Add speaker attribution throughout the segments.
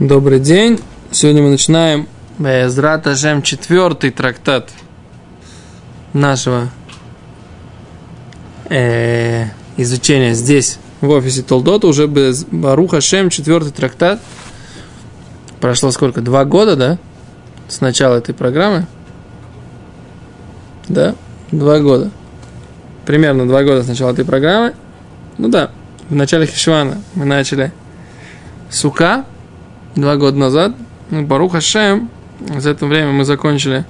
Speaker 1: Добрый день. Сегодня мы начинаем Безрат Ажем четвертый трактат нашего э, изучения здесь, в офисе Толдота, уже без Баруха Шем четвертый трактат. Прошло сколько? Два года, да? С начала этой программы? Да? Два года. Примерно два года с начала этой программы. Ну да, в начале Хишвана мы начали Сука, два года назад. Ну, Барух Хашем, за это время мы закончили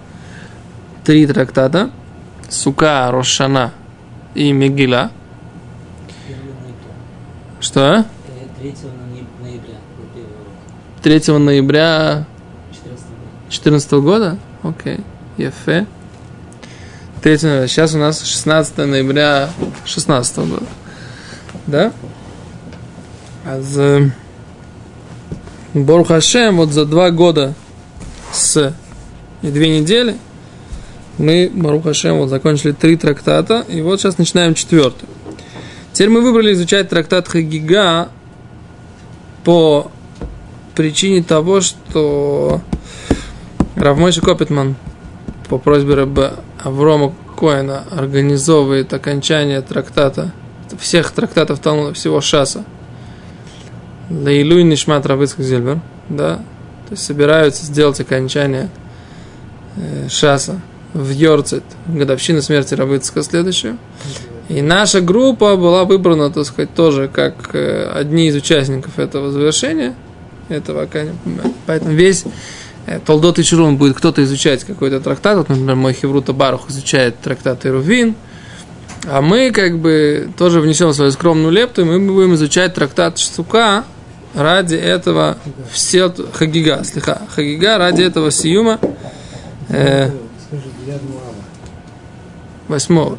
Speaker 1: три трактата. Сука, Рошана и Мегила. Что?
Speaker 2: 3 ноября.
Speaker 1: 3 ноября 2014 года? Окей. Ефе. 3 ноября. Сейчас у нас 16 ноября 2016 года. Да? А за... Борух Хашем, вот за два года с и две недели мы, Борух Хашем, вот закончили три трактата, и вот сейчас начинаем четвертый. Теперь мы выбрали изучать трактат Хагига по причине того, что Равмойши Копитман по просьбе Раба Аврома Коина организовывает окончание трактата, всех трактатов Талмуда, всего Шаса – Лейлуй Нишмат Равыцк Зильбер, да, то есть собираются сделать окончание э, Шаса в Йорцет, годовщину смерти Равыцка следующую. И наша группа была выбрана, так сказать, тоже как э, одни из участников этого завершения, этого Поэтому весь э, Толдот и Чурун будет кто-то изучать какой-то трактат. Вот, например, мой Хеврута Барух изучает трактат Ирувин. А мы как бы тоже внесем свою скромную лепту, и мы будем изучать трактат Штука, ради этого все хагига, слиха, хагига ради этого сиюма э, восьмого.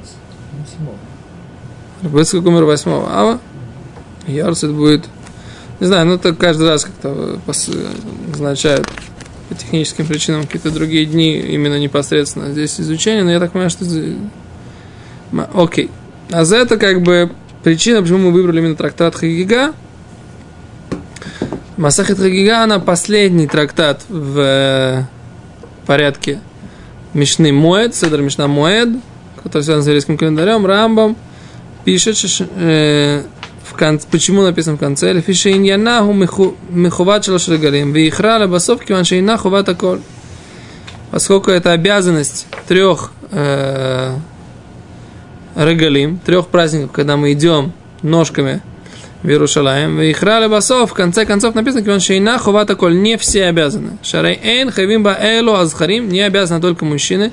Speaker 1: Выцкак умер восьмого ава. Ярцит будет, не знаю, ну так каждый раз как-то назначают по техническим причинам какие-то другие дни именно непосредственно здесь изучение, но я так понимаю, что окей. А за это как бы причина, почему мы выбрали именно трактат Хагига – Масахет Хагигана последний трактат в э, порядке Мишны Моэд, Седр Мишна Моэд, который связан с еврейским календарем, Рамбом, пишет, э, в конце, почему написано в конце, Лефиша иньянаху мехуват шалош регалим, вихра лебасов киван шейна хуват аколь. Поскольку это обязанность трех э, регалим, трех праздников, когда мы идем ножками в Иерушалаем. И храли басов, в конце концов написано, киван шейна хувата коль, не все обязаны. Шарей эйн хавим ба элу азхарим, не обязаны только мужчины.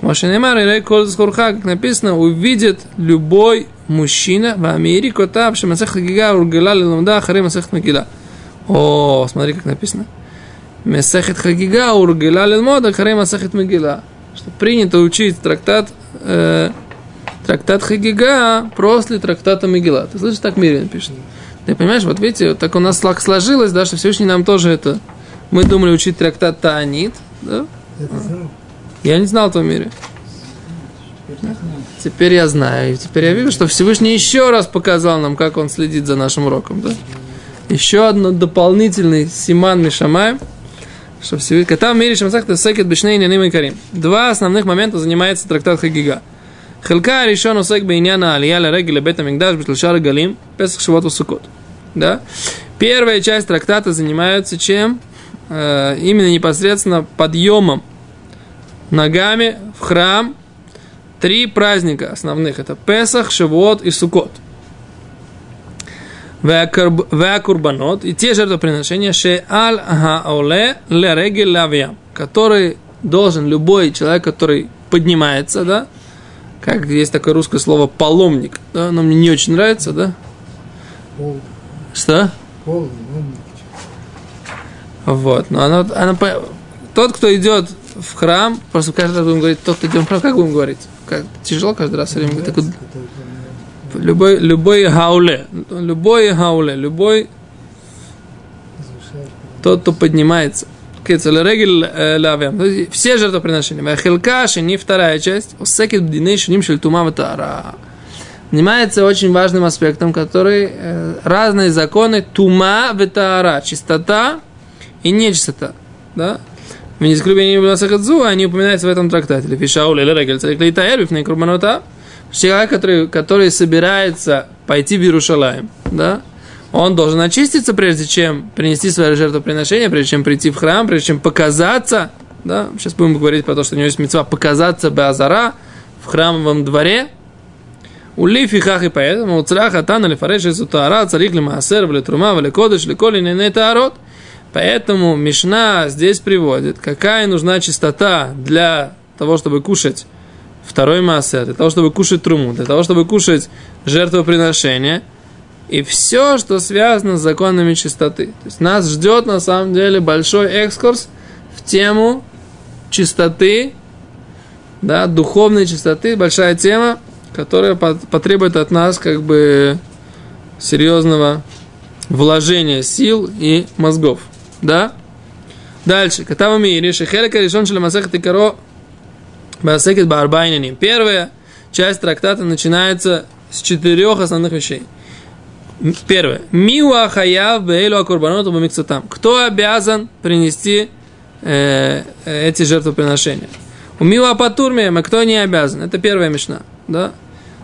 Speaker 1: Машинемар и коль скурха, как написано, увидит любой мужчина в Америке, котав, шемасех гига ургела лилумда харим масех мегила. О, смотри, как написано. Месехет хагига ургела лилмода харим масехет мегила. Что принято учить трактат э, трактат Хагига после трактата Мегила. Ты слышишь, так Мирин пишет. Ты понимаешь, вот видите, так у нас сложилось, да, что Всевышний нам тоже это... Мы думали учить трактат Таанит, да? Я не знал этого мире. Теперь я знаю. И теперь я вижу, что Всевышний еще раз показал нам, как он следит за нашим уроком. Да? Еще одно дополнительный Симан Мишамай, что Всевышний... Там в мире Шамсах Тесекет Бешней Няним и Карим. Два основных момента занимается трактат Хагига. חלקה הראשון עוסק בעניין העלייה לרגל לבית המקדש בשלושה רגלים, פסח, שבועות וסוכות. Да? Первая часть трактата занимается чем? Э, именно непосредственно подъемом ногами в храм. Три праздника основных. Это Песах, Шавуот и Сукот. Веакурбанот и те жертвоприношения Шеаль Хаоле Лерегель Лавьям, который должен любой человек, который поднимается, да, как есть такое русское слово паломник, да, оно мне не очень нравится, да?
Speaker 3: Пол.
Speaker 1: Что?
Speaker 3: Пол,
Speaker 1: вот, но оно, оно, тот, кто идет в храм, просто каждый раз будем говорить, тот, кто идет в храм, как будем говорить? Как, тяжело каждый раз, время так, любой, любой хауле, любой хауле, любой тот, кто поднимается. Э. Все жертвоприношения. Вахилка, не вторая часть. Осекет бдиней шуним шельтума ватара. Занимается очень важным аспектом, который э, разные законы тума ветара, чистота и нечистота. Да? В нескрубении Масахадзу они упоминаются в этом трактате. Фишаул или Регель Царик Лейтаэль, Бифней Курбанота. Человек, который, который собирается пойти в Иерушалаем, да, он должен очиститься, прежде чем принести свое жертвоприношение, прежде чем прийти в храм, прежде чем показаться, да, сейчас будем говорить про то, что у него есть мецва показаться Беазара в храмовом дворе, у лифихах и поэтому у цраха тана лифареш из утара царих лимаасер вли трума вли кодыш ли коли не таарот. Поэтому Мишна здесь приводит, какая нужна чистота для того, чтобы кушать второй массер, для того, чтобы кушать труму, для того, чтобы кушать жертвоприношение и все, что связано с законами чистоты. То есть нас ждет на самом деле большой экскурс в тему чистоты, да, духовной чистоты, большая тема, которая потребует от нас как бы серьезного вложения сил и мозгов. Да? Дальше. Катава мири, шехелека решен шелемасех тикаро басекет барбайниним. Первая часть трактата начинается с четырех основных вещей. Первое. Миуа хаяв бейлу акурбаноту бамиксатам. Кто обязан принести э, эти жертвоприношения? У Миуа патурмия, кто не обязан? Это первая мешна. Да?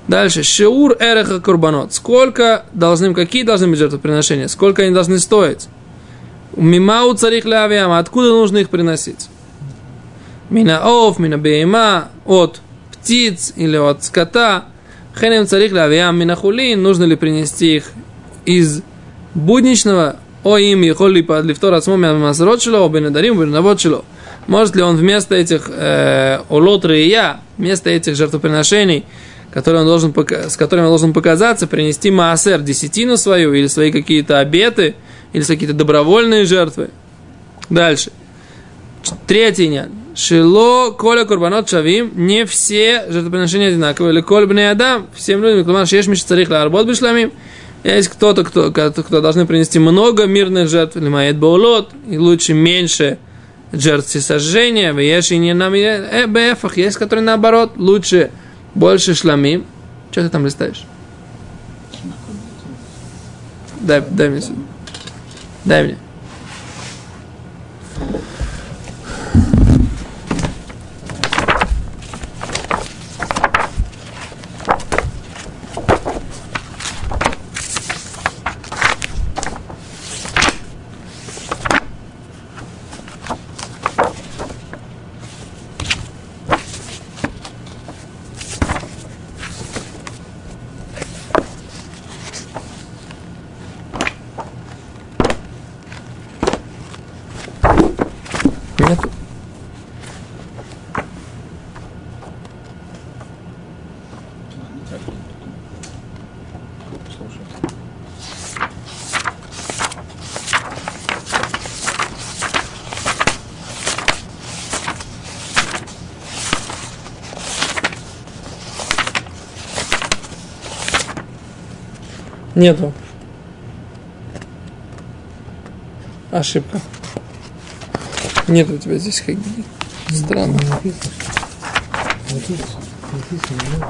Speaker 1: Дальше. Шеур эреха курбанот. Сколько должны, какие должны быть жертвоприношения? Сколько они должны стоить? Мимау царих лавиама. Откуда нужно их приносить? Мина ов, мина бейма, от птиц или от скота. Хенем царих лавиам, мина хулин. Нужно ли принести их из будничного? О им ехоли под лифтор ацмо мазрот шло, о бенедарим, бенавод шло. Может ли он вместо этих э, олот я, вместо этих жертвоприношений, который он должен, с которыми он должен показаться, принести маасер, десятину свою, или свои какие-то обеты, или какие-то добровольные жертвы. Дальше. Третий нян. Шило коля курбанот шавим, не все жертвоприношения одинаковые. Или коль бне адам, всем людям, клумар шеш миш царих ларбот бишламим. Есть кто-то, кто, кто, кто должны принести много мирных жертв, или мает баулот, и лучше меньше жертв сожжения, в еши не нам э, бефах, есть которые наоборот, лучше больше шламим. Что ты там листаешь? Дай, дай мне. Дай мне. Нету. Ошибка. Нет у тебя здесь хаги. Странно.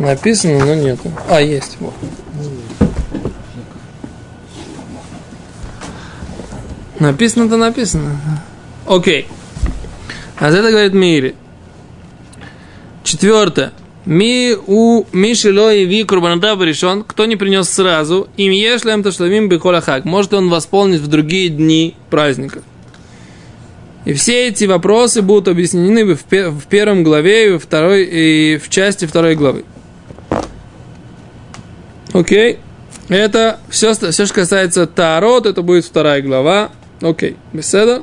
Speaker 1: Написано, но нету. А, есть. Вот. Написано-то написано. Окей. А за это говорит Мири. Четвертое. Ми у Мишело и Ви Курбанатав решен, кто не принес сразу, им ешлем ташлавим бихолахак. Может он восполнить в другие дни праздника. И все эти вопросы будут объяснены в, в первом главе и, во второй, и в части второй главы. Окей. Это все, все, что касается Таарот, это будет вторая глава. Окей. Беседа.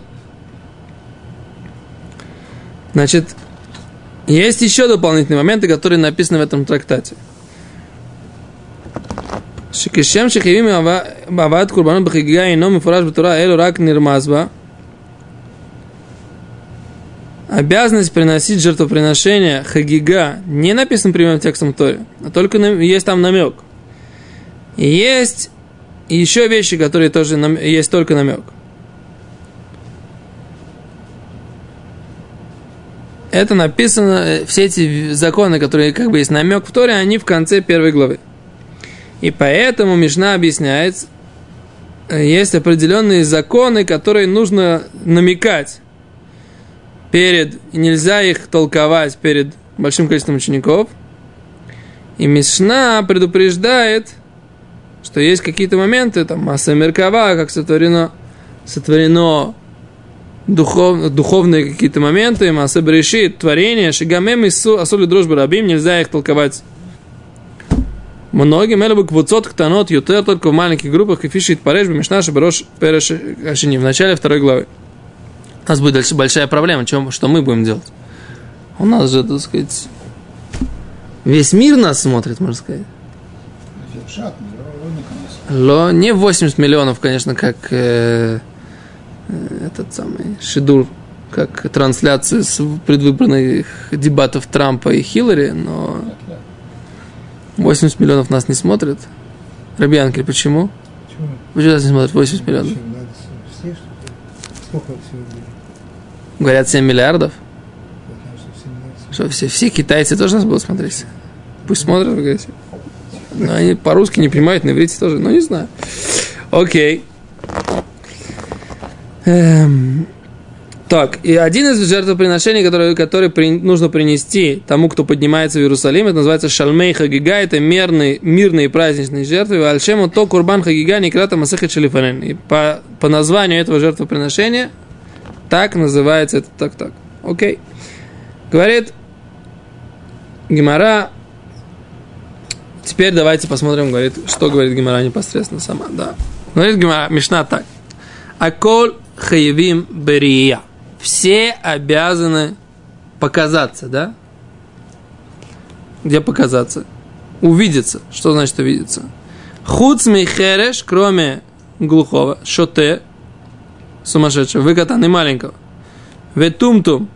Speaker 1: Значит, есть еще дополнительные моменты, которые написаны в этом трактате. Шикишем шихивим ават курбану бхигга ино мифураж бутура элу рак нирмазба. Обязанность приносить жертвоприношение хагига не написан прямым текстом Торе, а только есть там намек. И есть еще вещи, которые тоже есть только намек. это написано, э, все эти законы, которые как бы есть намек в Торе, они в конце первой главы. И поэтому Мишна объясняет, есть определенные законы, которые нужно намекать перед, и нельзя их толковать перед большим количеством учеников. И Мишна предупреждает, что есть какие-то моменты, там, масса меркава, как сотворено, сотворено духов, духовные какие-то моменты, масса брешит, творение, шигамем и асули дружбы рабим, нельзя их толковать многим, или бы квуцот ктанот ютер только в маленьких группах, и фишит пареш, мишна шаброш переш в начале второй главы. У нас будет дальше большая проблема, чем, что мы будем делать. У нас же, так сказать, весь мир нас смотрит, можно сказать. Ло, не 80 миллионов, конечно, как э, э, этот самый Шидур, как трансляции с предвыборных дебатов Трампа и Хиллари, но 80 миллионов нас не смотрят. Раби Анкель, почему? Почему? Почему нас не смотрят 80 миллионов? Сколько всего Говорят 7 миллиардов. Что, все, все китайцы тоже нас будут смотреть? Пусть смотрят, вы говорите. Но они по-русски не понимают, на иврите тоже. Ну, не знаю. Окей. Эм. Так, и один из жертвоприношений, который, который при, нужно принести тому, кто поднимается в Иерусалим, это называется Шалмей Хагига, это мирные, мирные праздничные жертвы. Альшему то Курбан Хагига Некрата Масеха Шалифанен. И по, по названию этого жертвоприношения так называется это так-так. Окей. Говорит Гимара Теперь давайте посмотрим, говорит, что говорит Гимара непосредственно сама. Да. Говорит Гимара, Мишна так. Акол хаевим берия. Все обязаны показаться, да? Где показаться? Увидеться. Что значит увидеться? Хуц хереш, кроме глухого, шоте, сумасшедшего, выкатанный маленького. Ветумтум.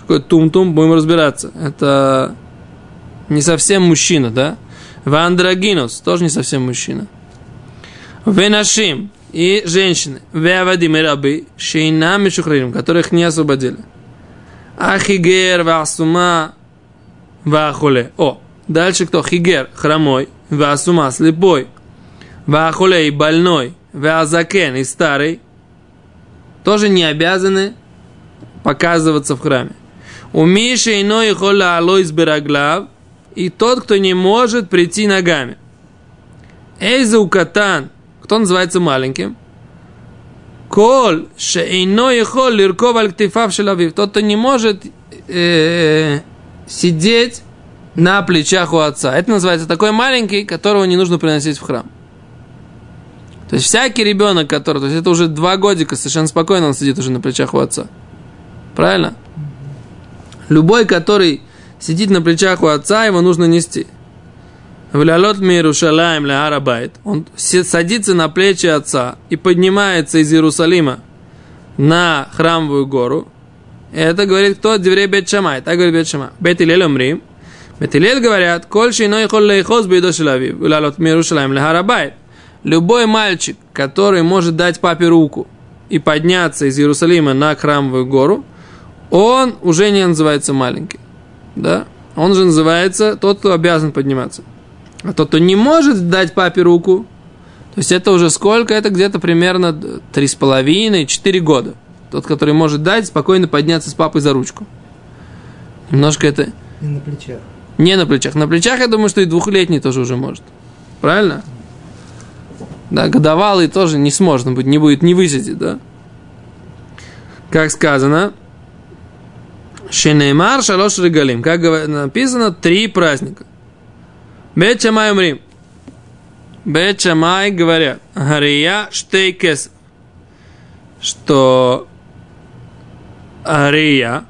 Speaker 1: Такое тум-тум, будем разбираться. Это не совсем мужчина, да? Вандрагинус, тоже не совсем мужчина. Венашим и женщины. Веавадим и рабы, шейнам и шухририм, которых не освободили. Ахигер, васума, вахуле. О, дальше кто? Хигер, хромой, васума, слепой, вахуле и больной, вазакен и старый, тоже не обязаны показываться в храме. У Миши иной хола алойс бераглав, и тот, кто не может прийти ногами. Эйза катан, кто называется маленьким? Кол шейно ехол лирков аль шелавив. Тот, кто не может э, сидеть на плечах у отца. Это называется такой маленький, которого не нужно приносить в храм. То есть всякий ребенок, который, то есть это уже два годика, совершенно спокойно он сидит уже на плечах у отца. Правильно? Любой, который сидит на плечах у отца, его нужно нести. Влялот Иерушалаем ля Арабайт. Он садится на плечи отца и поднимается из Иерусалима на храмовую гору. Это говорит кто? Деврей Бет Шамай. Так говорит Бет Шамай. Бет Илель умрим. Бет Илель говорят, коль шиной хол лейхоз бейдо шелавив. Влялот Иерушалаем ля Арабайт. Любой мальчик, который может дать папе руку и подняться из Иерусалима на храмовую гору, он уже не называется маленький да, он же называется тот, кто обязан подниматься. А тот, кто не может дать папе руку, то есть это уже сколько? Это где-то примерно три с половиной, четыре года. Тот, который может дать, спокойно подняться с папой за ручку. Немножко это...
Speaker 2: Не на плечах.
Speaker 1: Не на плечах. На плечах, я думаю, что и двухлетний тоже уже может. Правильно? Да, годовалый тоже не сможет, быть, не будет, не высидит, да? Как сказано, Шенеймар шалош регалим. Как написано, три праздника. Бет Шамай умрим. Бет Шамай говорят, Гария штейкес, что Ария,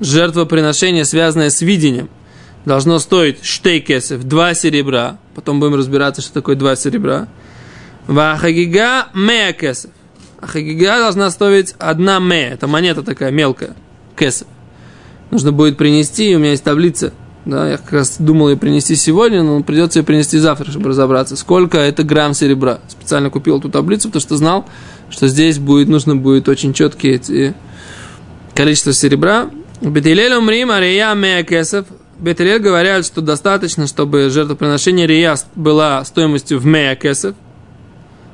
Speaker 1: жертвоприношение, связанное с видением, должно стоить штейкесов, два серебра. Потом будем разбираться, что такое два серебра. Вахагига мея кесов. А должна стоить одна ме. Это монета такая мелкая. Кесов нужно будет принести, у меня есть таблица, да, я как раз думал ее принести сегодня, но придется ее принести завтра, чтобы разобраться, сколько это грамм серебра. Специально купил эту таблицу, потому что знал, что здесь будет, нужно будет очень четкие эти количество серебра. Бетилель умрим, ария мея кесов. Бетилель говорят, что достаточно, чтобы жертвоприношение рия была стоимостью в мея кесов.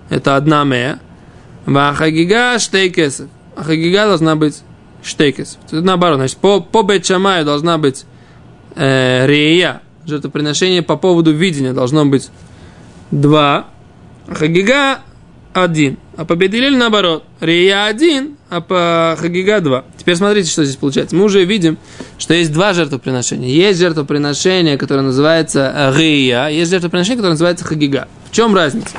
Speaker 1: Это одна ме. Вахагига штейкесов. А хагига должна быть штейкесов. Это наоборот, значит, по, по Бетшамаю должна быть э, рея, жертвоприношение по поводу видения должно быть два, а хагига один. А по Бедилель наоборот. Рия один, а по Хагига два. Теперь смотрите, что здесь получается. Мы уже видим, что есть два жертвоприношения. Есть жертвоприношение, которое называется Рия, есть жертвоприношение, которое называется Хагига. В чем разница?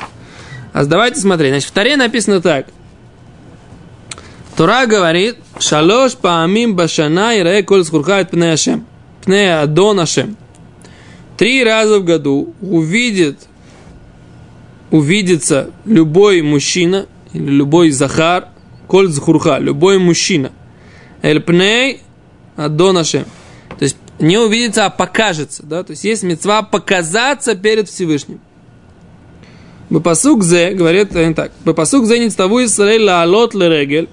Speaker 1: А давайте смотреть. Значит, в Таре написано так. Тора говорит, шалош паамим башана и рей коль скурхает пне Ашем. Пне Адон Ашем. Три раза в году увидит увидится любой мужчина или любой захар, коль захурха, любой мужчина. Эльпней адонашем. То есть не увидится, а покажется. Да? То есть есть мецва показаться перед Всевышним. Бепасук зе, говорит они так, Бепасук зе ництаву Исраэль лаалот лерегель.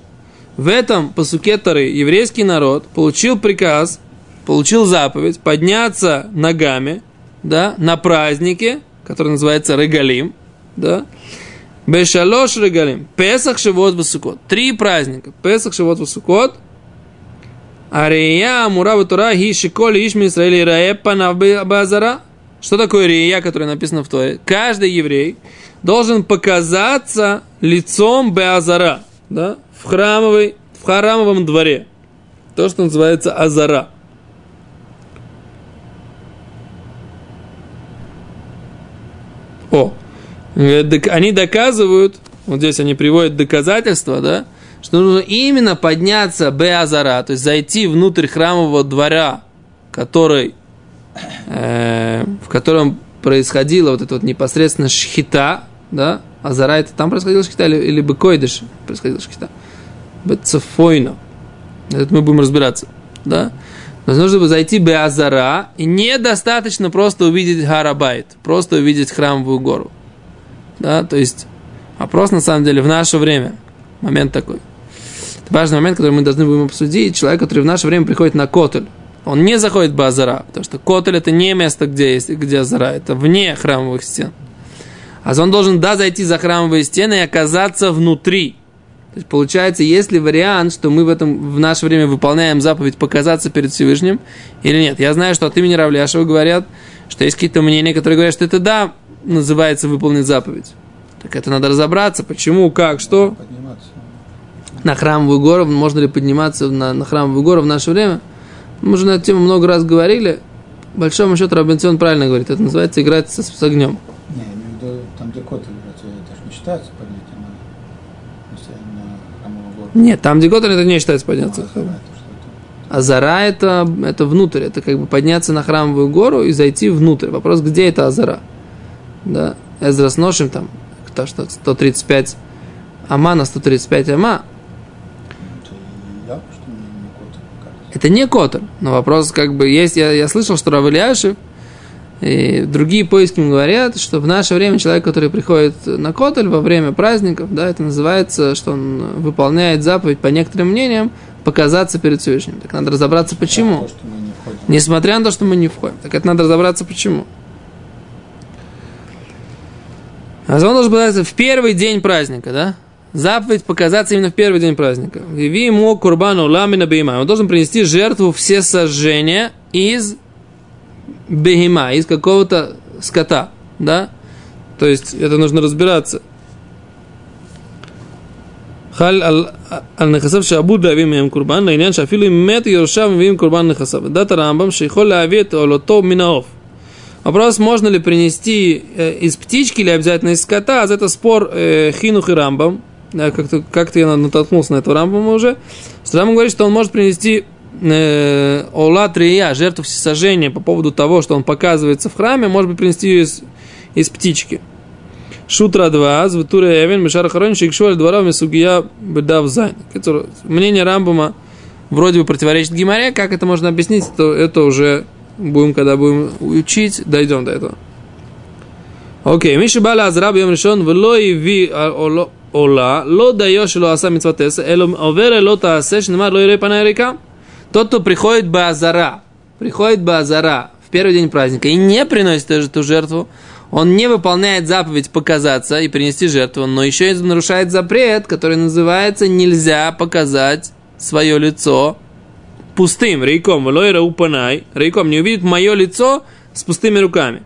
Speaker 1: В этом пасуке Тары еврейский народ получил приказ, получил заповедь подняться ногами да, на празднике, который называется Регалим, да? Бешалош регалим. Песах, Шивот, Басукот. Три праздника. Песах, Шивот, Басукот. Ария, Мура, Тура, Хи, Шиколь, Ишми, Израиль, Раепа, Базара. Что такое рия, которое написано в Торе? Каждый еврей должен показаться лицом Беазара, да, в храмовой, в храмовом дворе. То, что называется Азара. О, они доказывают, вот здесь они приводят доказательства, да, что нужно именно подняться Беазара, то есть зайти внутрь храмового двора, который, э, в котором происходила вот эта вот непосредственно шхита, да, Азара это там происходила шхита или, или Бекойдыш происходила шхита? Бецефойно. Это мы будем разбираться, да. Но нужно зайти Беазара, и недостаточно просто увидеть Харабайт, просто увидеть храмовую гору. Да, то есть вопрос на самом деле в наше время. Момент такой. Это важный момент, который мы должны будем обсудить. Человек, который в наше время приходит на Котель, он не заходит в Базара, потому что Котель это не место, где есть, где Азара, это вне храмовых стен. А он должен, да, зайти за храмовые стены и оказаться внутри. То есть получается, есть ли вариант, что мы в, этом, в наше время выполняем заповедь показаться перед Всевышним или нет. Я знаю, что от имени Равляшева говорят, что есть какие-то мнения, которые говорят, что это да, называется выполнить заповедь. Так это надо разобраться, почему, как, что. Подниматься. На храмовую гору, можно ли подниматься на, на храмовую гору в наше время? Мы уже на эту тему много раз говорили. Большому счету Робинсон правильно говорит, это называется играть с, с огнем.
Speaker 3: Не, я виду, там где кот это же не считается поднятием на, на храмовую гору.
Speaker 1: Нет, там где это не считается подняться. А зара это, это внутрь, это как бы подняться на храмовую гору и зайти внутрь. Вопрос, где это Азара? да, Эзра с ношем там, то, что 135 ама на 135 ама. Это не котер, но вопрос как бы есть, я, я слышал, что Равлияшев и другие поиски говорят, что в наше время человек, который приходит на котель во время праздников, да, это называется, что он выполняет заповедь, по некоторым мнениям, показаться перед Всевышним. Так надо разобраться, почему. Да, то, Несмотря на то, что мы не входим. Так это надо разобраться, почему. А он должен был в первый день праздника, да? Заповедь показаться именно в первый день праздника. Ви ему курбану ламина бейма. Он должен принести жертву все сожжения из бегима, из какого-то скота, да? То есть это нужно разбираться. חל על, על נכסיו שעבוד להביא מהם קורבן, לעניין שאפילו אם מת יורשיו מביאים קורבן נכסיו. דת הרמב"ם שיכול להביא את עולותו מן העוף. Вопрос, можно ли принести э, из птички или обязательно из скота, а это спор э, Хинух и Рамбам. да, как-то, как я натолкнулся на эту рамбама уже, что Рамбам говорит, что он может принести э, Ола Трия, жертву всесожжения, по поводу того, что он показывается в храме, может быть, принести ее из, из птички. Шутра 2, Звитура Эвен, Мишар Харон, Шикшуаль, Дворов, Мисугия, Бедав Зайн. Мнение Рамбама вроде бы противоречит Гимаре, как это можно объяснить, то это уже будем, когда будем учить, дойдем до этого. Окей, Миша Бала Азраб Йом Решон, Велой Ви а, Ола, ло даешь ло аса митсватеса, эло овере ло таасе, шнемар ло ирей панарика. Тот, кто приходит базара, приходит базара в первый день праздника и не приносит эту жертву, он не выполняет заповедь показаться и принести жертву, но еще и нарушает запрет, который называется «нельзя показать свое лицо пустым, рейком, лойра упанай, рейком, не увидит мое лицо с пустыми руками».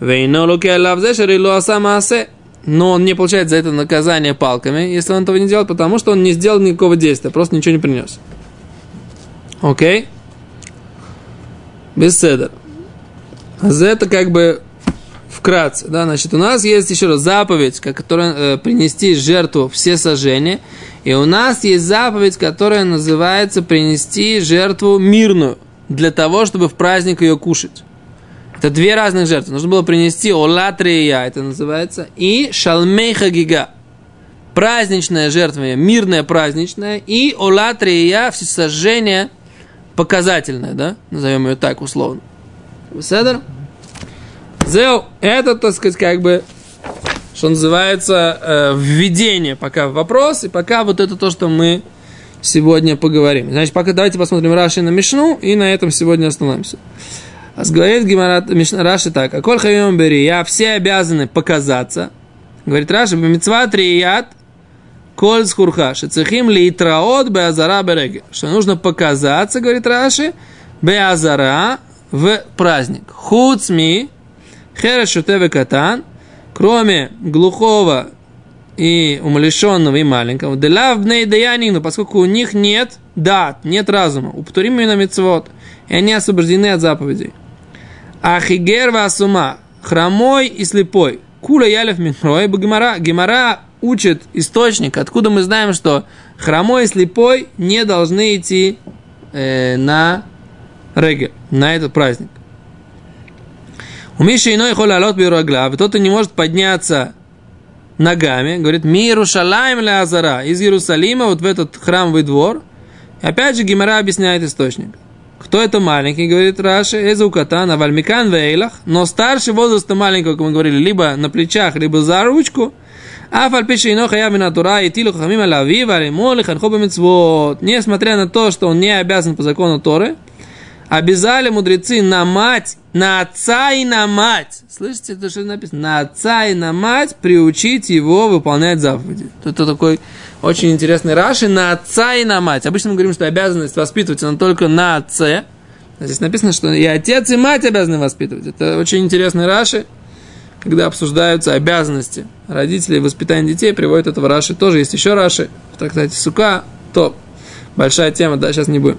Speaker 1: Вейно луке лавзешер и луаса маасе но он не получает за это наказание палками, если он этого не делает, потому что он не сделал никакого действия, просто ничего не принес. Окей? Без седа. Это как бы вкратце, да, значит, у нас есть еще раз заповедь, которая э, принести жертву все сожжения, и у нас есть заповедь, которая называется принести жертву мирную, для того, чтобы в праздник ее кушать. Это две разных жертвы. Нужно было принести олатрия, это называется, и шалмейха гига. Праздничная жертва, мирная праздничная, и олатрия, всесожжение показательное, да, назовем ее так условно. Седер? Зел, это, так сказать, как бы, что называется, э, введение пока в вопрос, и пока вот это то, что мы сегодня поговорим. Значит, пока давайте посмотрим Раши на Мишну, и на этом сегодня остановимся. А говорит Гимарат Раши так, а коль хайом бери, я все обязаны показаться. Говорит Раши, бемитцва трият, коль скурха, шецехим ли траот беазара береге. Что нужно показаться, говорит Раши, беазара в праздник. Хуцми, Херешутеве катан, кроме глухого и умалишенного и маленького, делав бней даянину, поскольку у них нет дат, нет разума, упторим на мецвод, и они освобождены от заповедей. Ахигер васума, хромой и слепой, кула ялев михрой, гемара, гемара учит источник, откуда мы знаем, что хромой и слепой не должны идти э, на регель, на этот праздник. У Миши иной холалот бирогла, тот, кто не может подняться ногами, говорит, миру шалаем ля азара, из Иерусалима вот в этот храмовый двор. И опять же Гимара объясняет источник. Кто это маленький, говорит Раши, Эзукатан, Авальмикан Вейлах, но старше возраста маленького, как мы говорили, либо на плечах, либо за ручку. Несмотря на то, что он не обязан по закону Торы, обязали мудрецы на мать, на отца и на мать. Слышите, это что написано? На отца и на мать приучить его выполнять заповеди. Это такой очень интересный Раши на отца и на мать. Обычно мы говорим, что обязанность воспитывать она только на отце. Здесь написано, что и отец, и мать обязаны воспитывать. Это очень интересный Раши, когда обсуждаются обязанности родителей воспитания детей, приводит этого Раши. Тоже есть еще Раши в трактате Сука, то большая тема, да, сейчас не будем.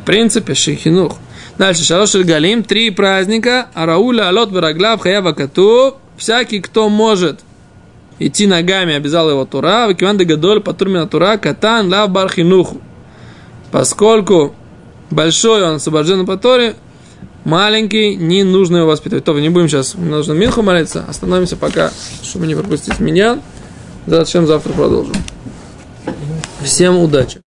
Speaker 1: В принципе, Шихинух. Дальше, Шалош Галим, три праздника, Арауля, Алот, Бараглав, Хаява Кату. Всякий, кто может идти ногами, обязал его Тура, Вакиван Гадоль, Патурмина Тура, Катан, Лав Бархинуху. Поскольку большой он освобожден по Торе, маленький, не нужно его воспитывать. То, не будем сейчас, нужно Минху молиться, остановимся пока, чтобы не пропустить меня. Зачем завтра продолжим. Всем удачи!